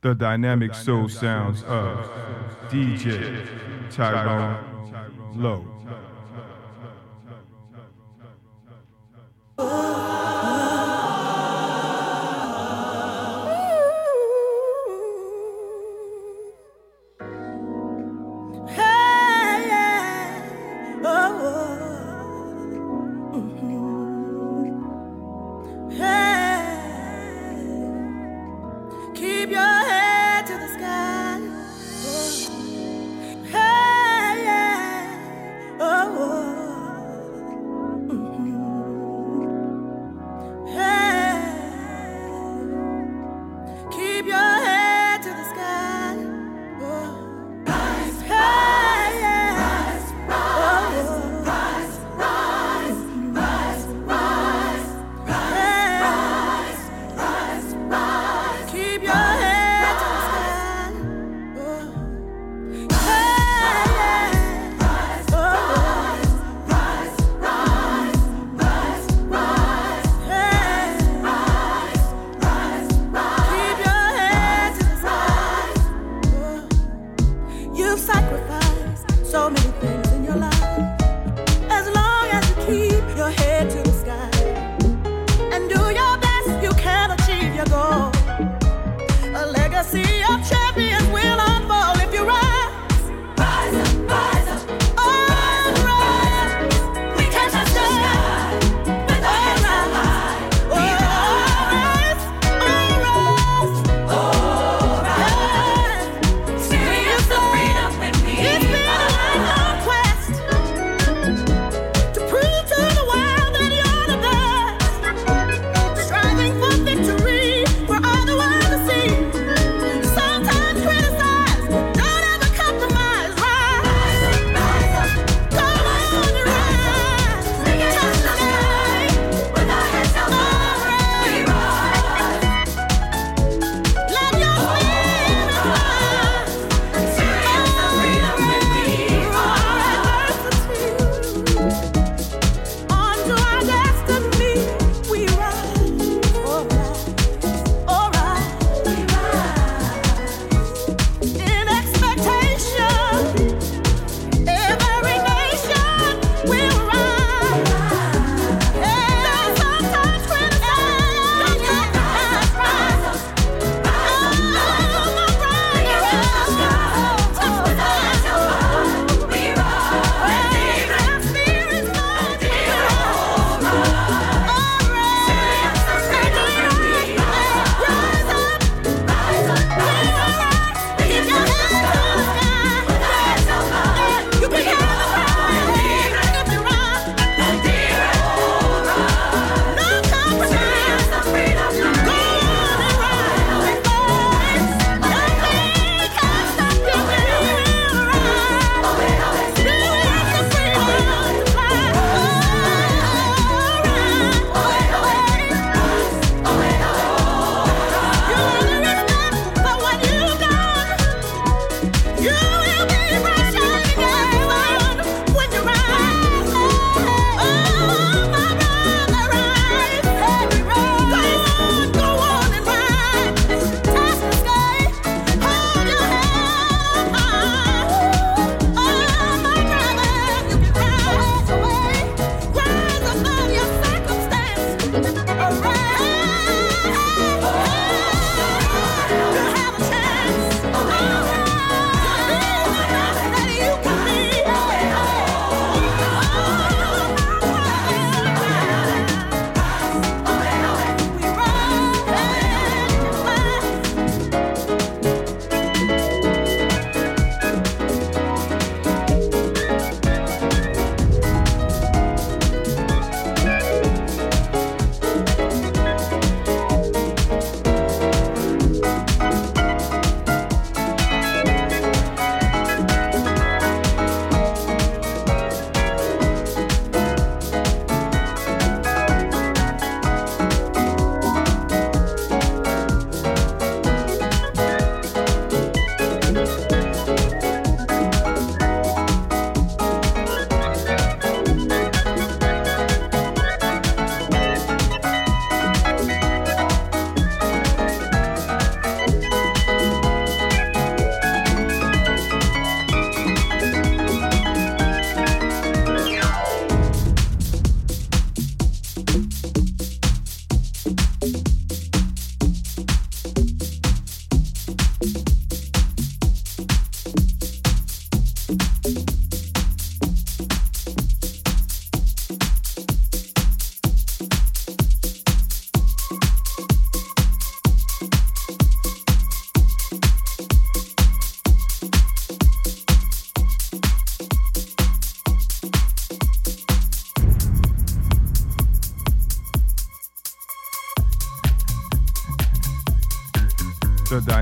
the dynamic soul sounds of DJ Tyrone Lowe.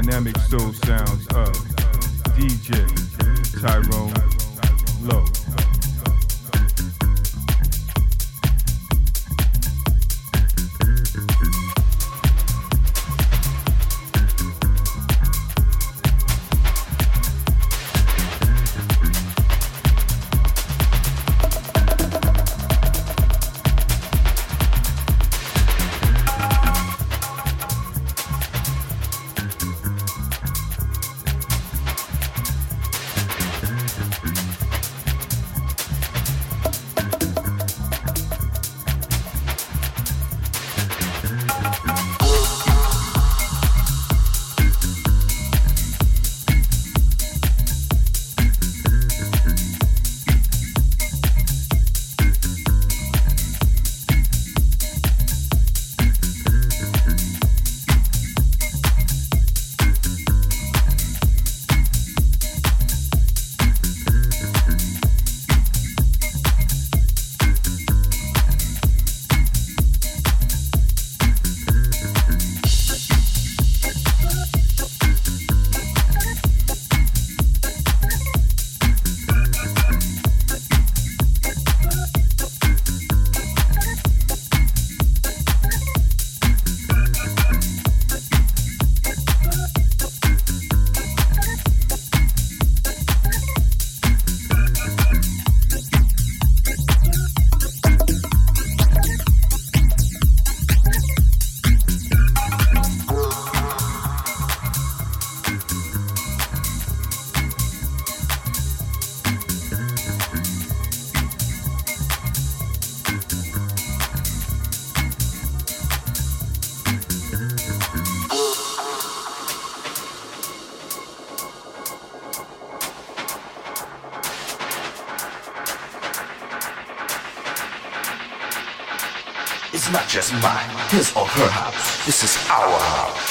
Dynamic soul sounds just mine, his or her house. This is our house.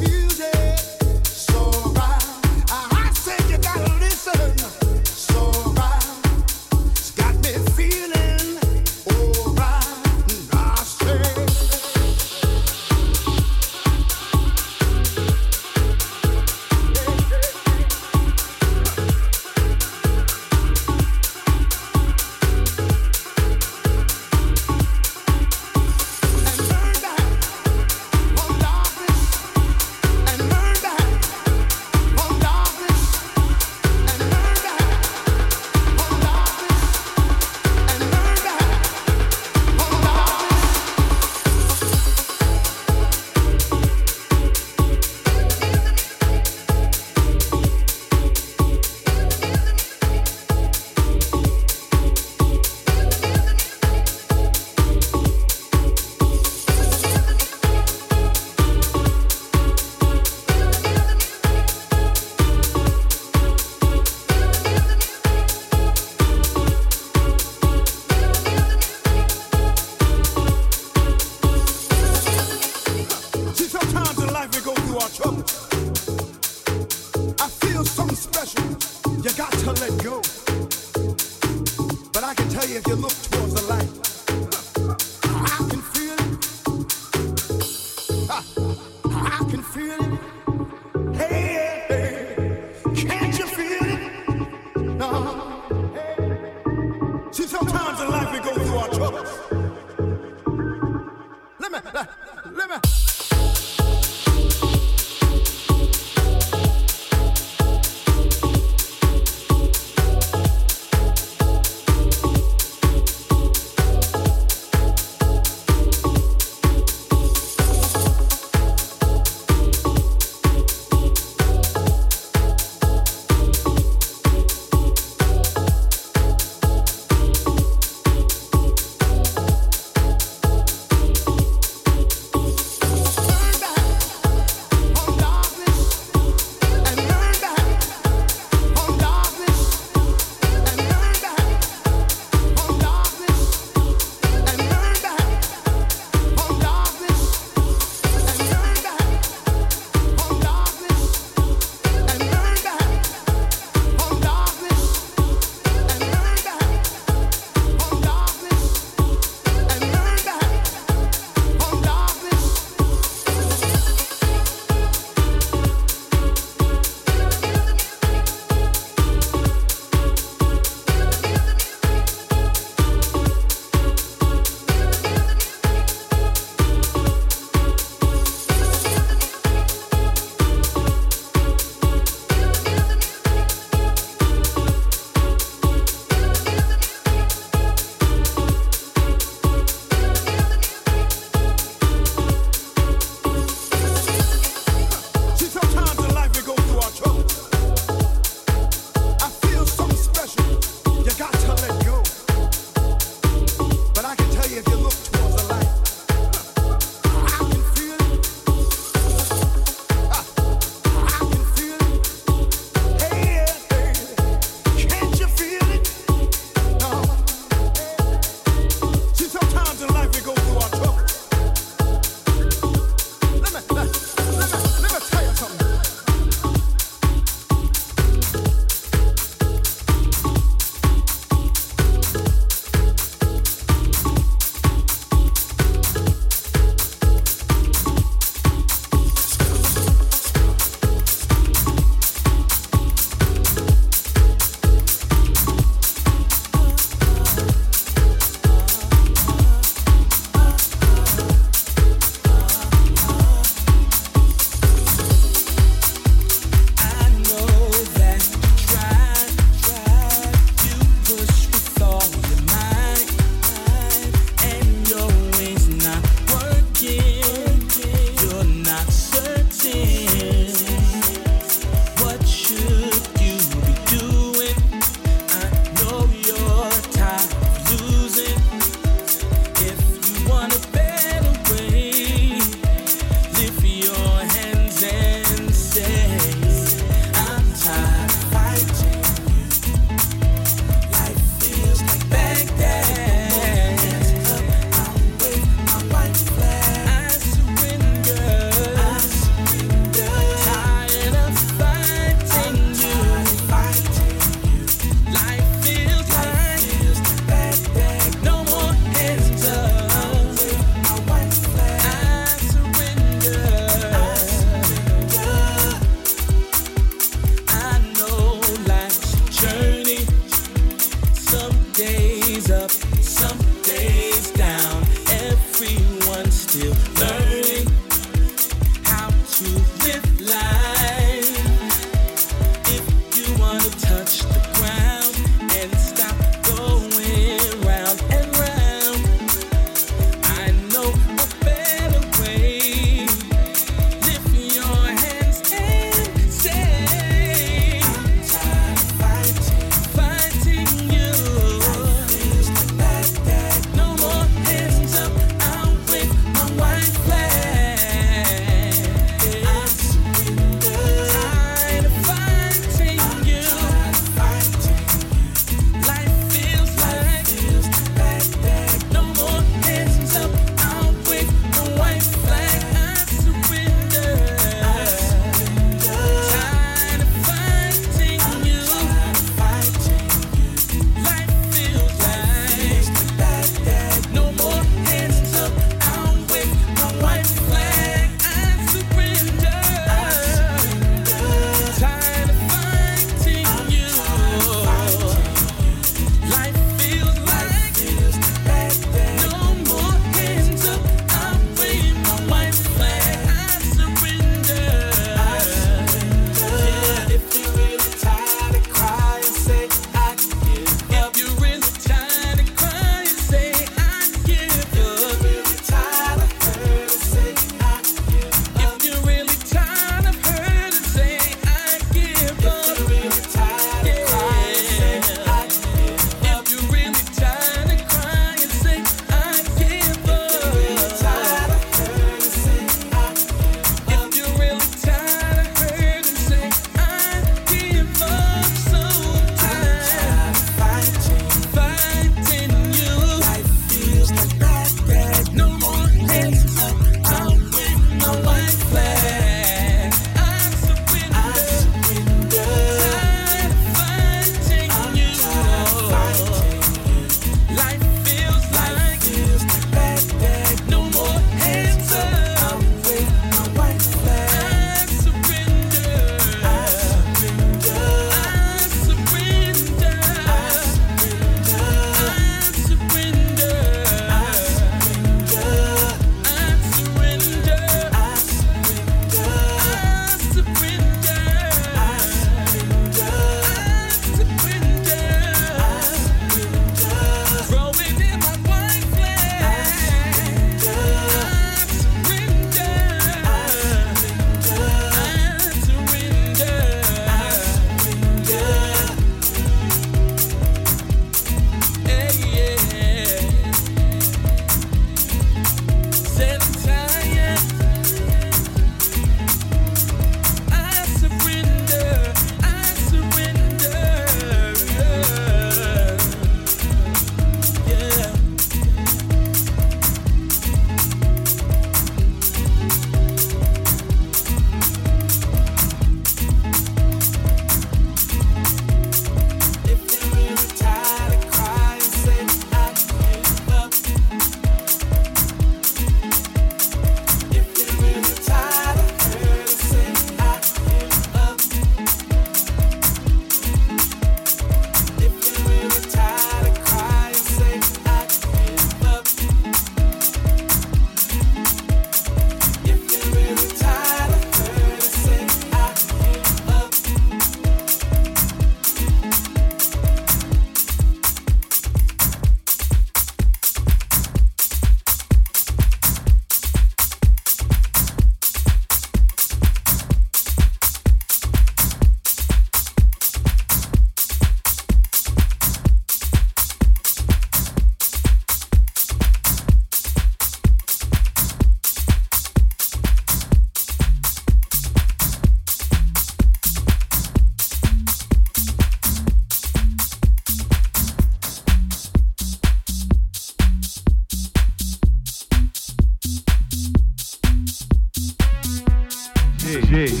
DJ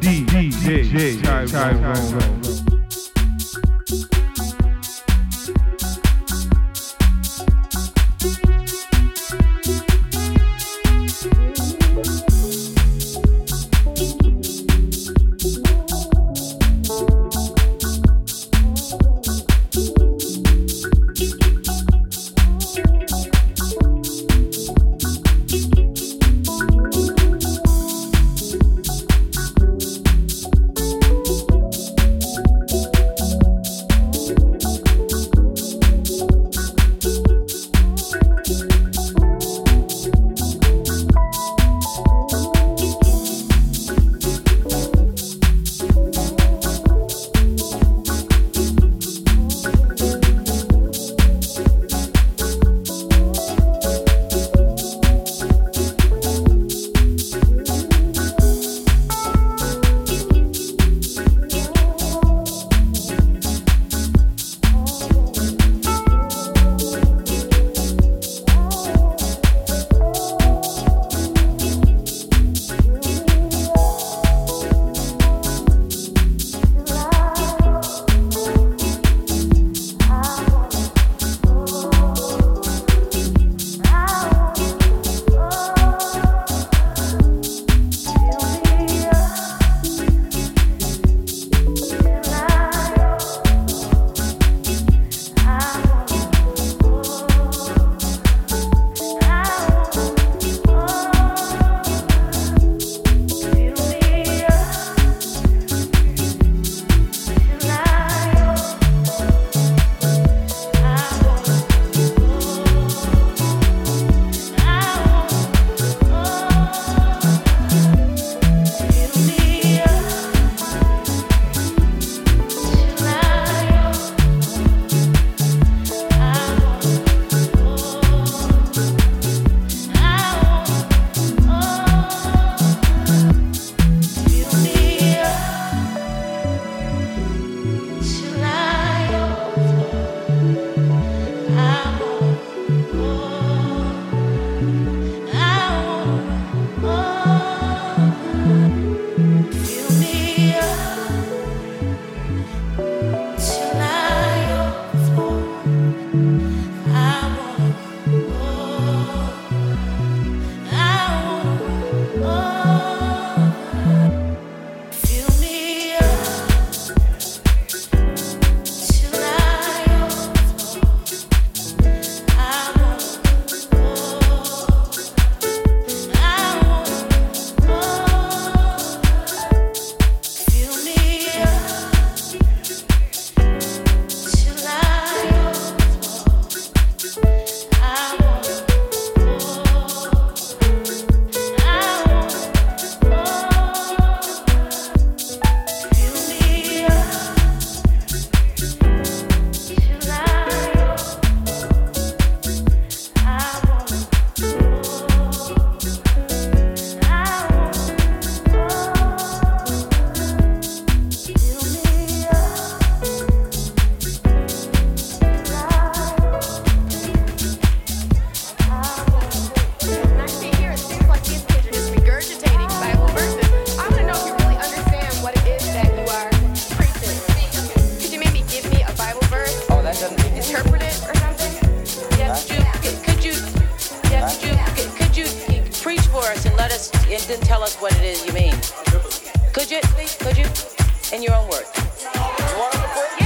DJ, DJ, DJ let us, and then tell us what it is you mean. Could you, please, could you? In your own words.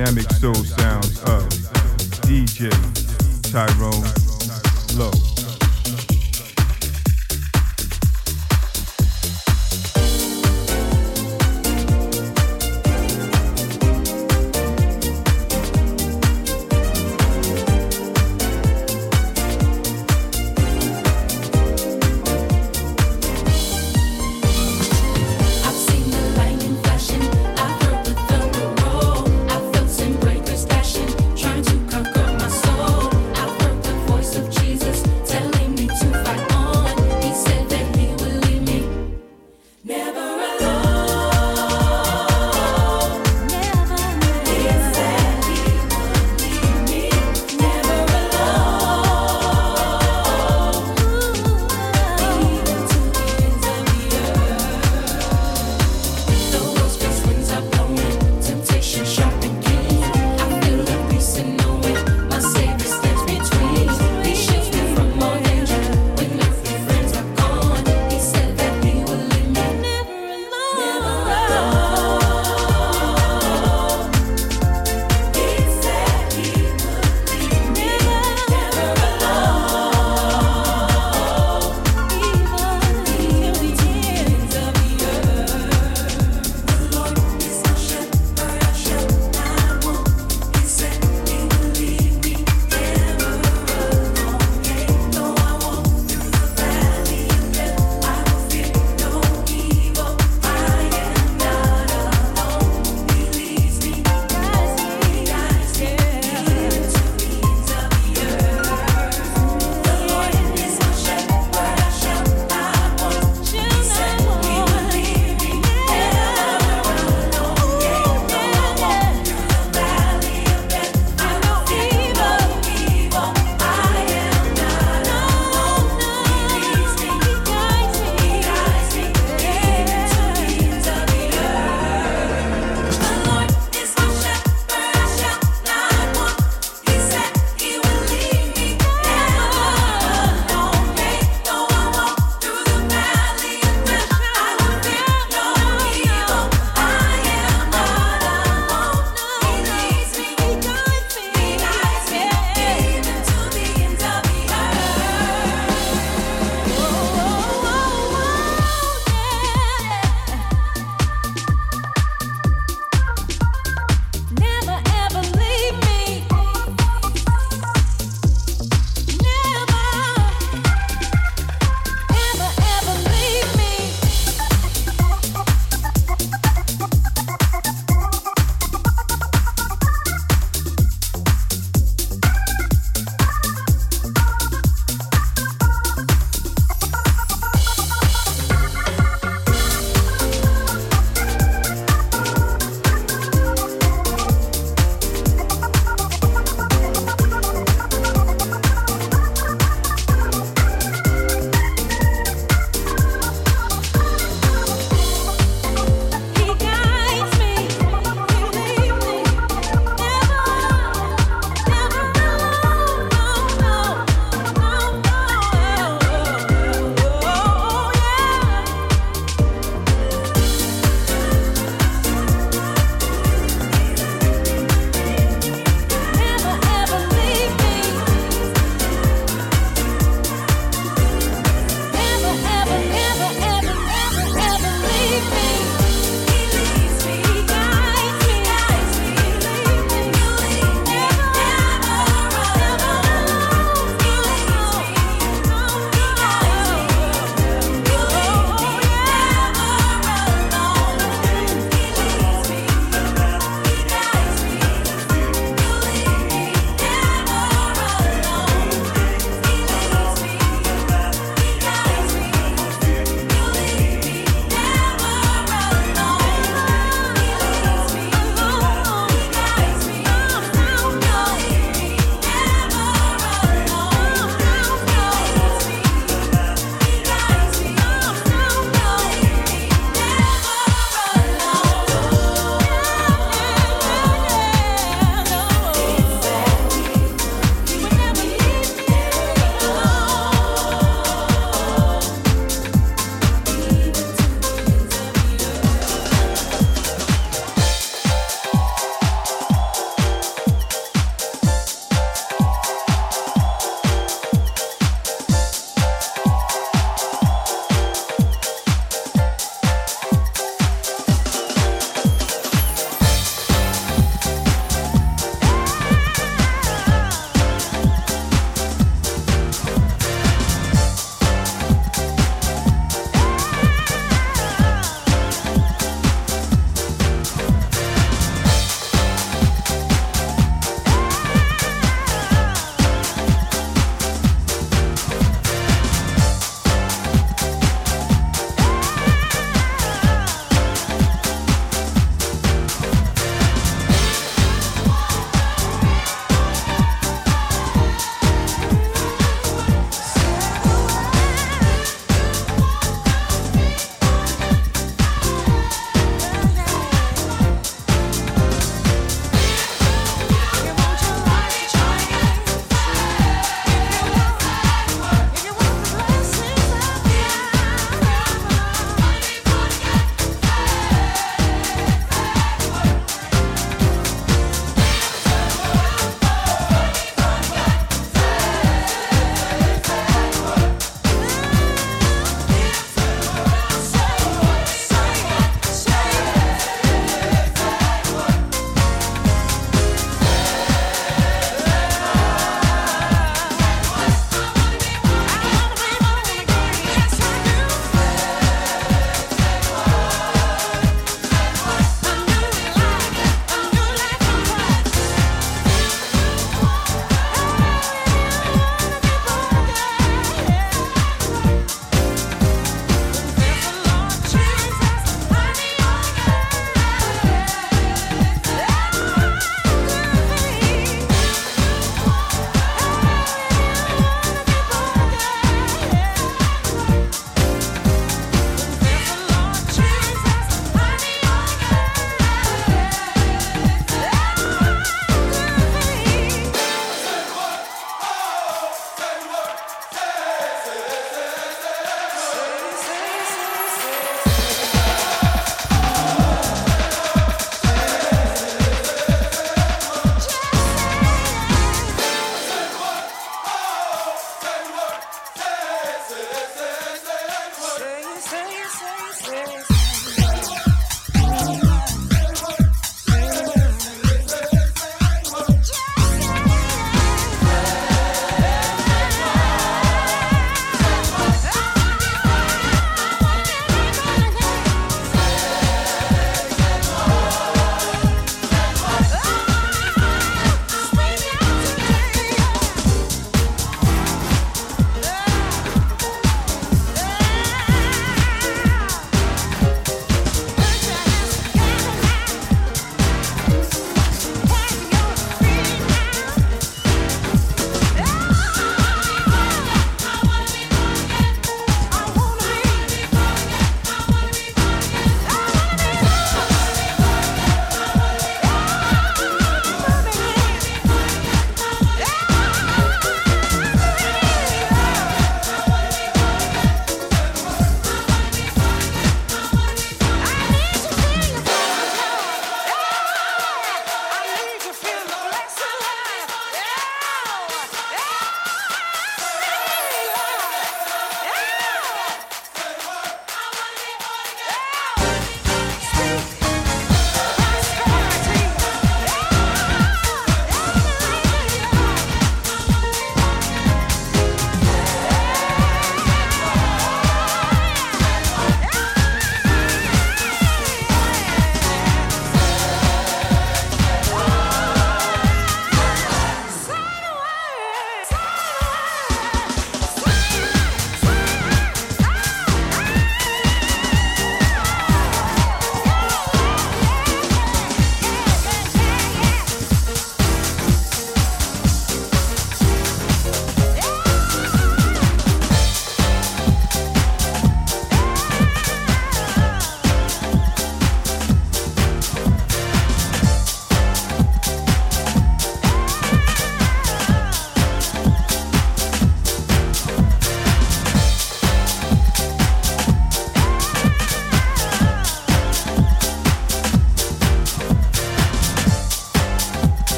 Dynamic soul sounds of DJ Tyrone Lowe.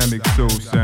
Dynamic soul sounds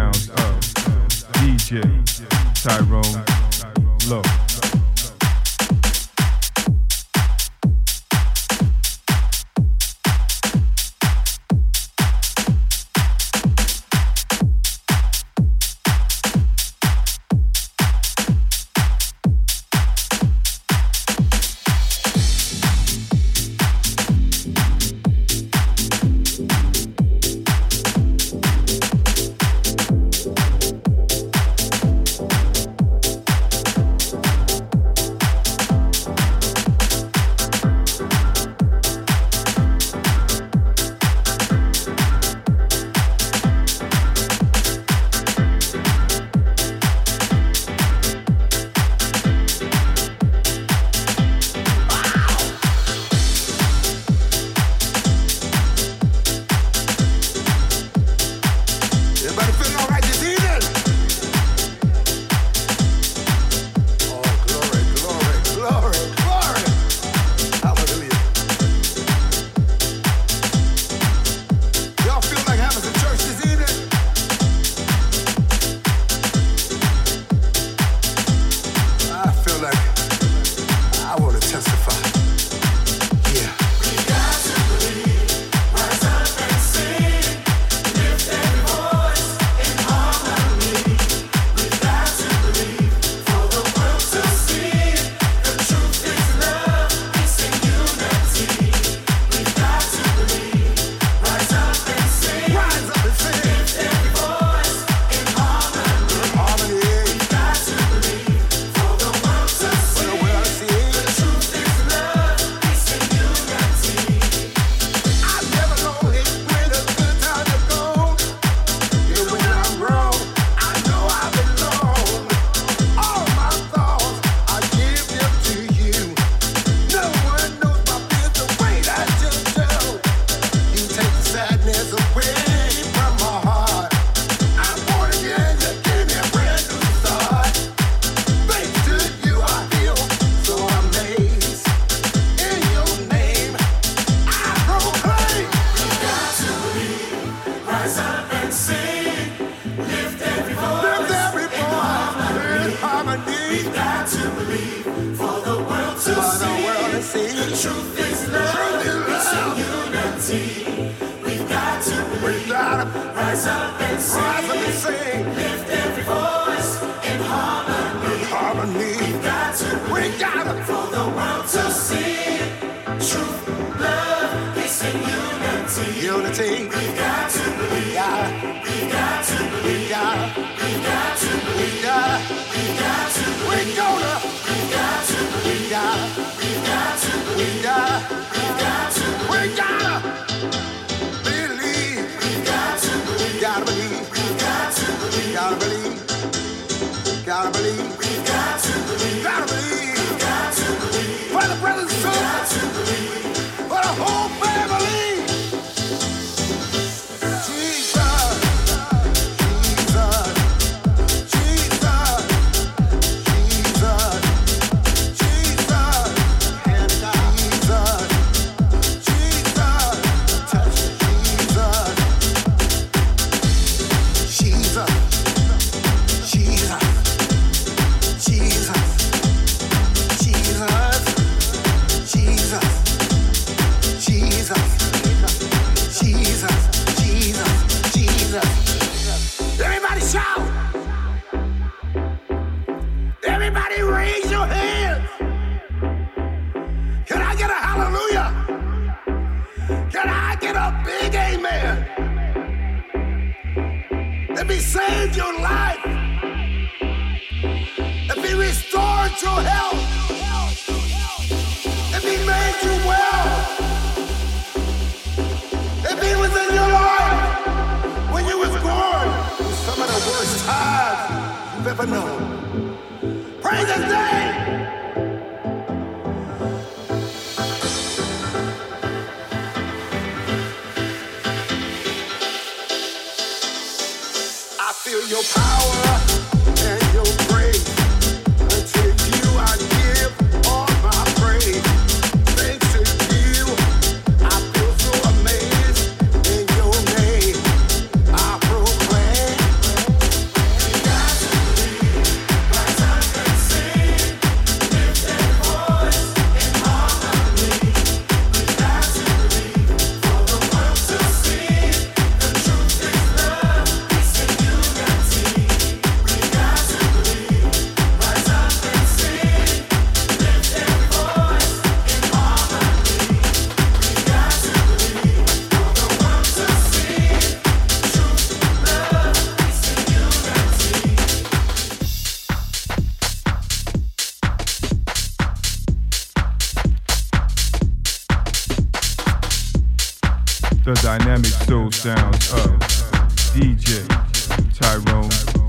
dynamic soul sounds of DJ Tyrone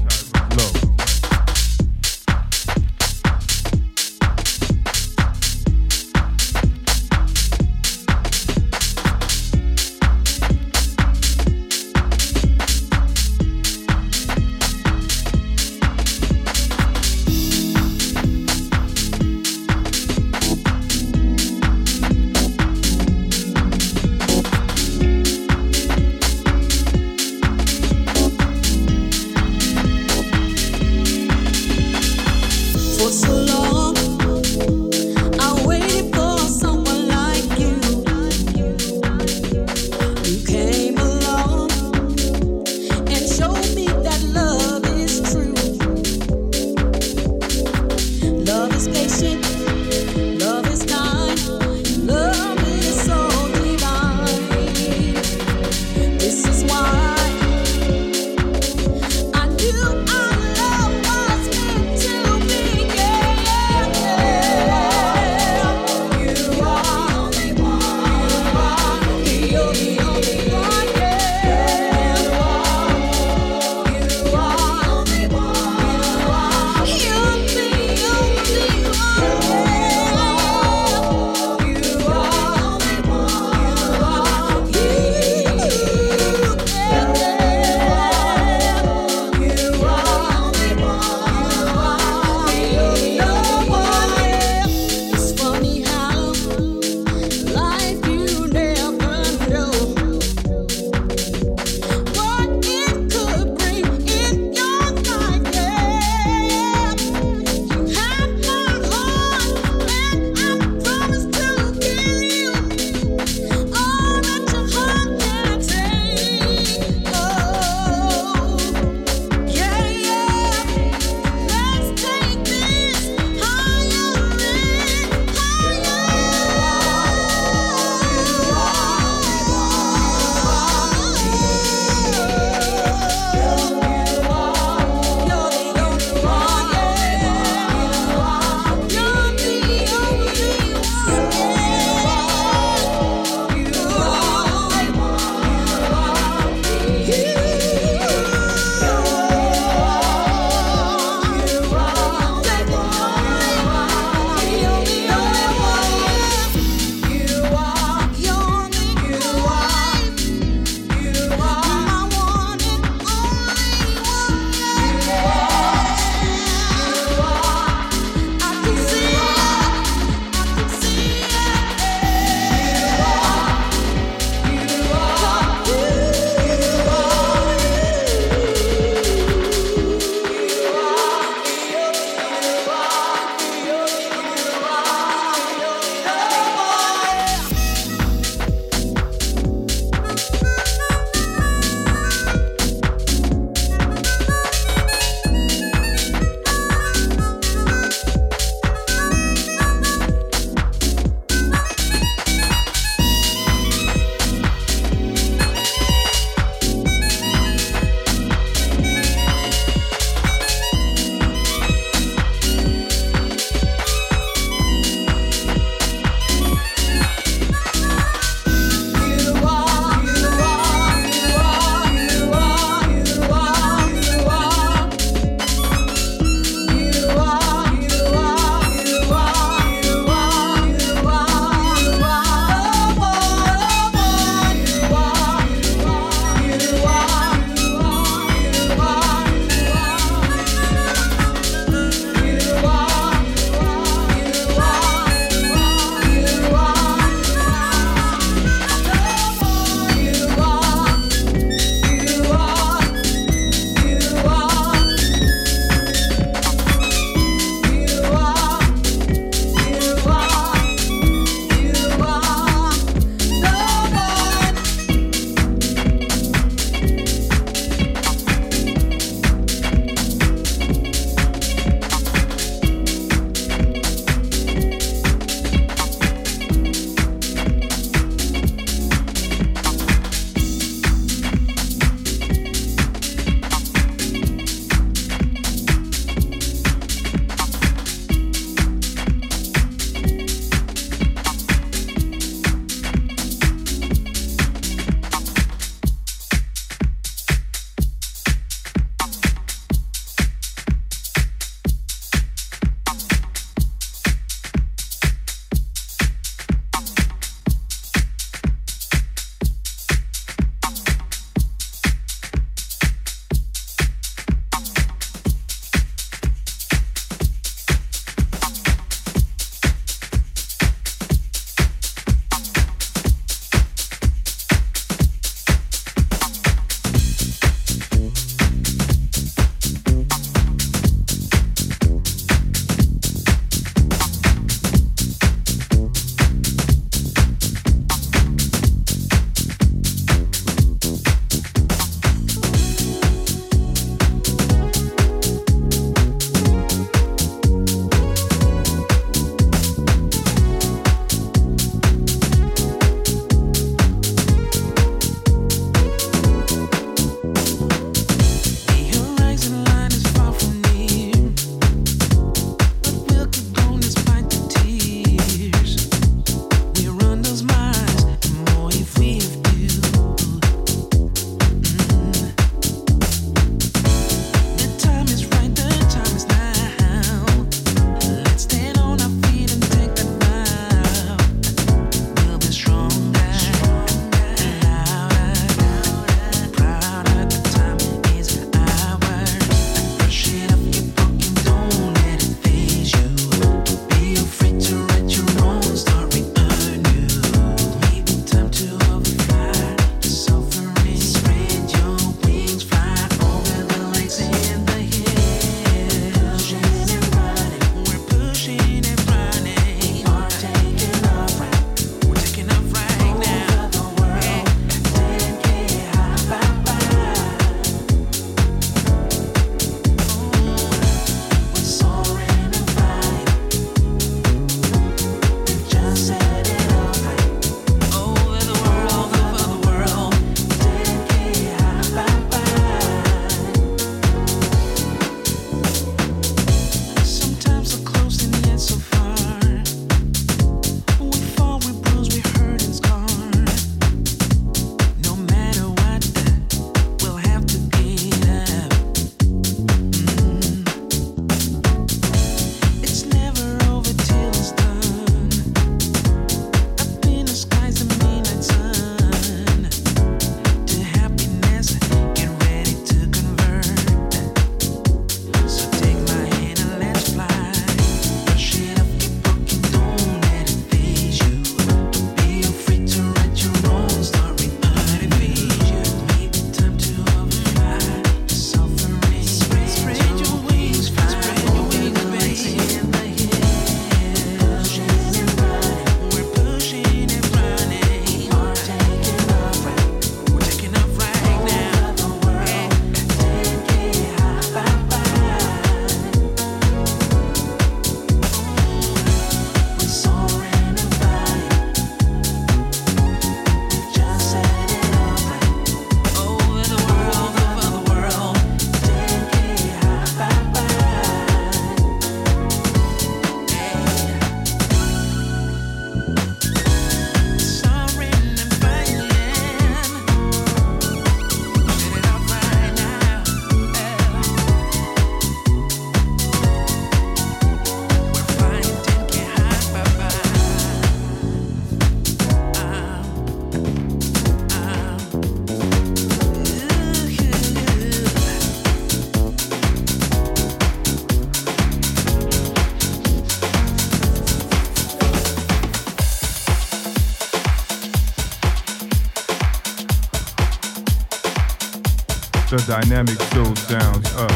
dynamic soul sounds uh, of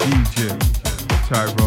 DJ Tyrone